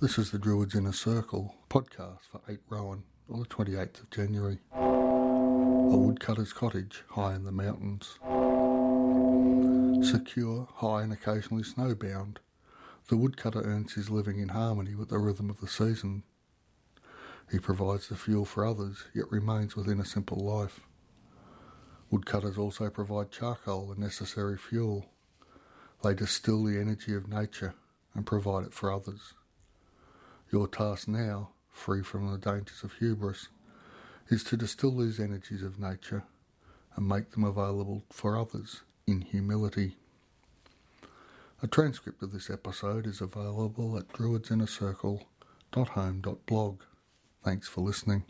This is the Druids Inner Circle podcast for 8 Rowan on the 28th of January. A woodcutter's cottage high in the mountains. Secure, high, and occasionally snowbound, the woodcutter earns his living in harmony with the rhythm of the season. He provides the fuel for others, yet remains within a simple life. Woodcutters also provide charcoal, the necessary fuel. They distill the energy of nature and provide it for others. Your task now, free from the dangers of hubris, is to distill these energies of nature and make them available for others in humility. A transcript of this episode is available at druidsinnercircle.home.blog. Thanks for listening.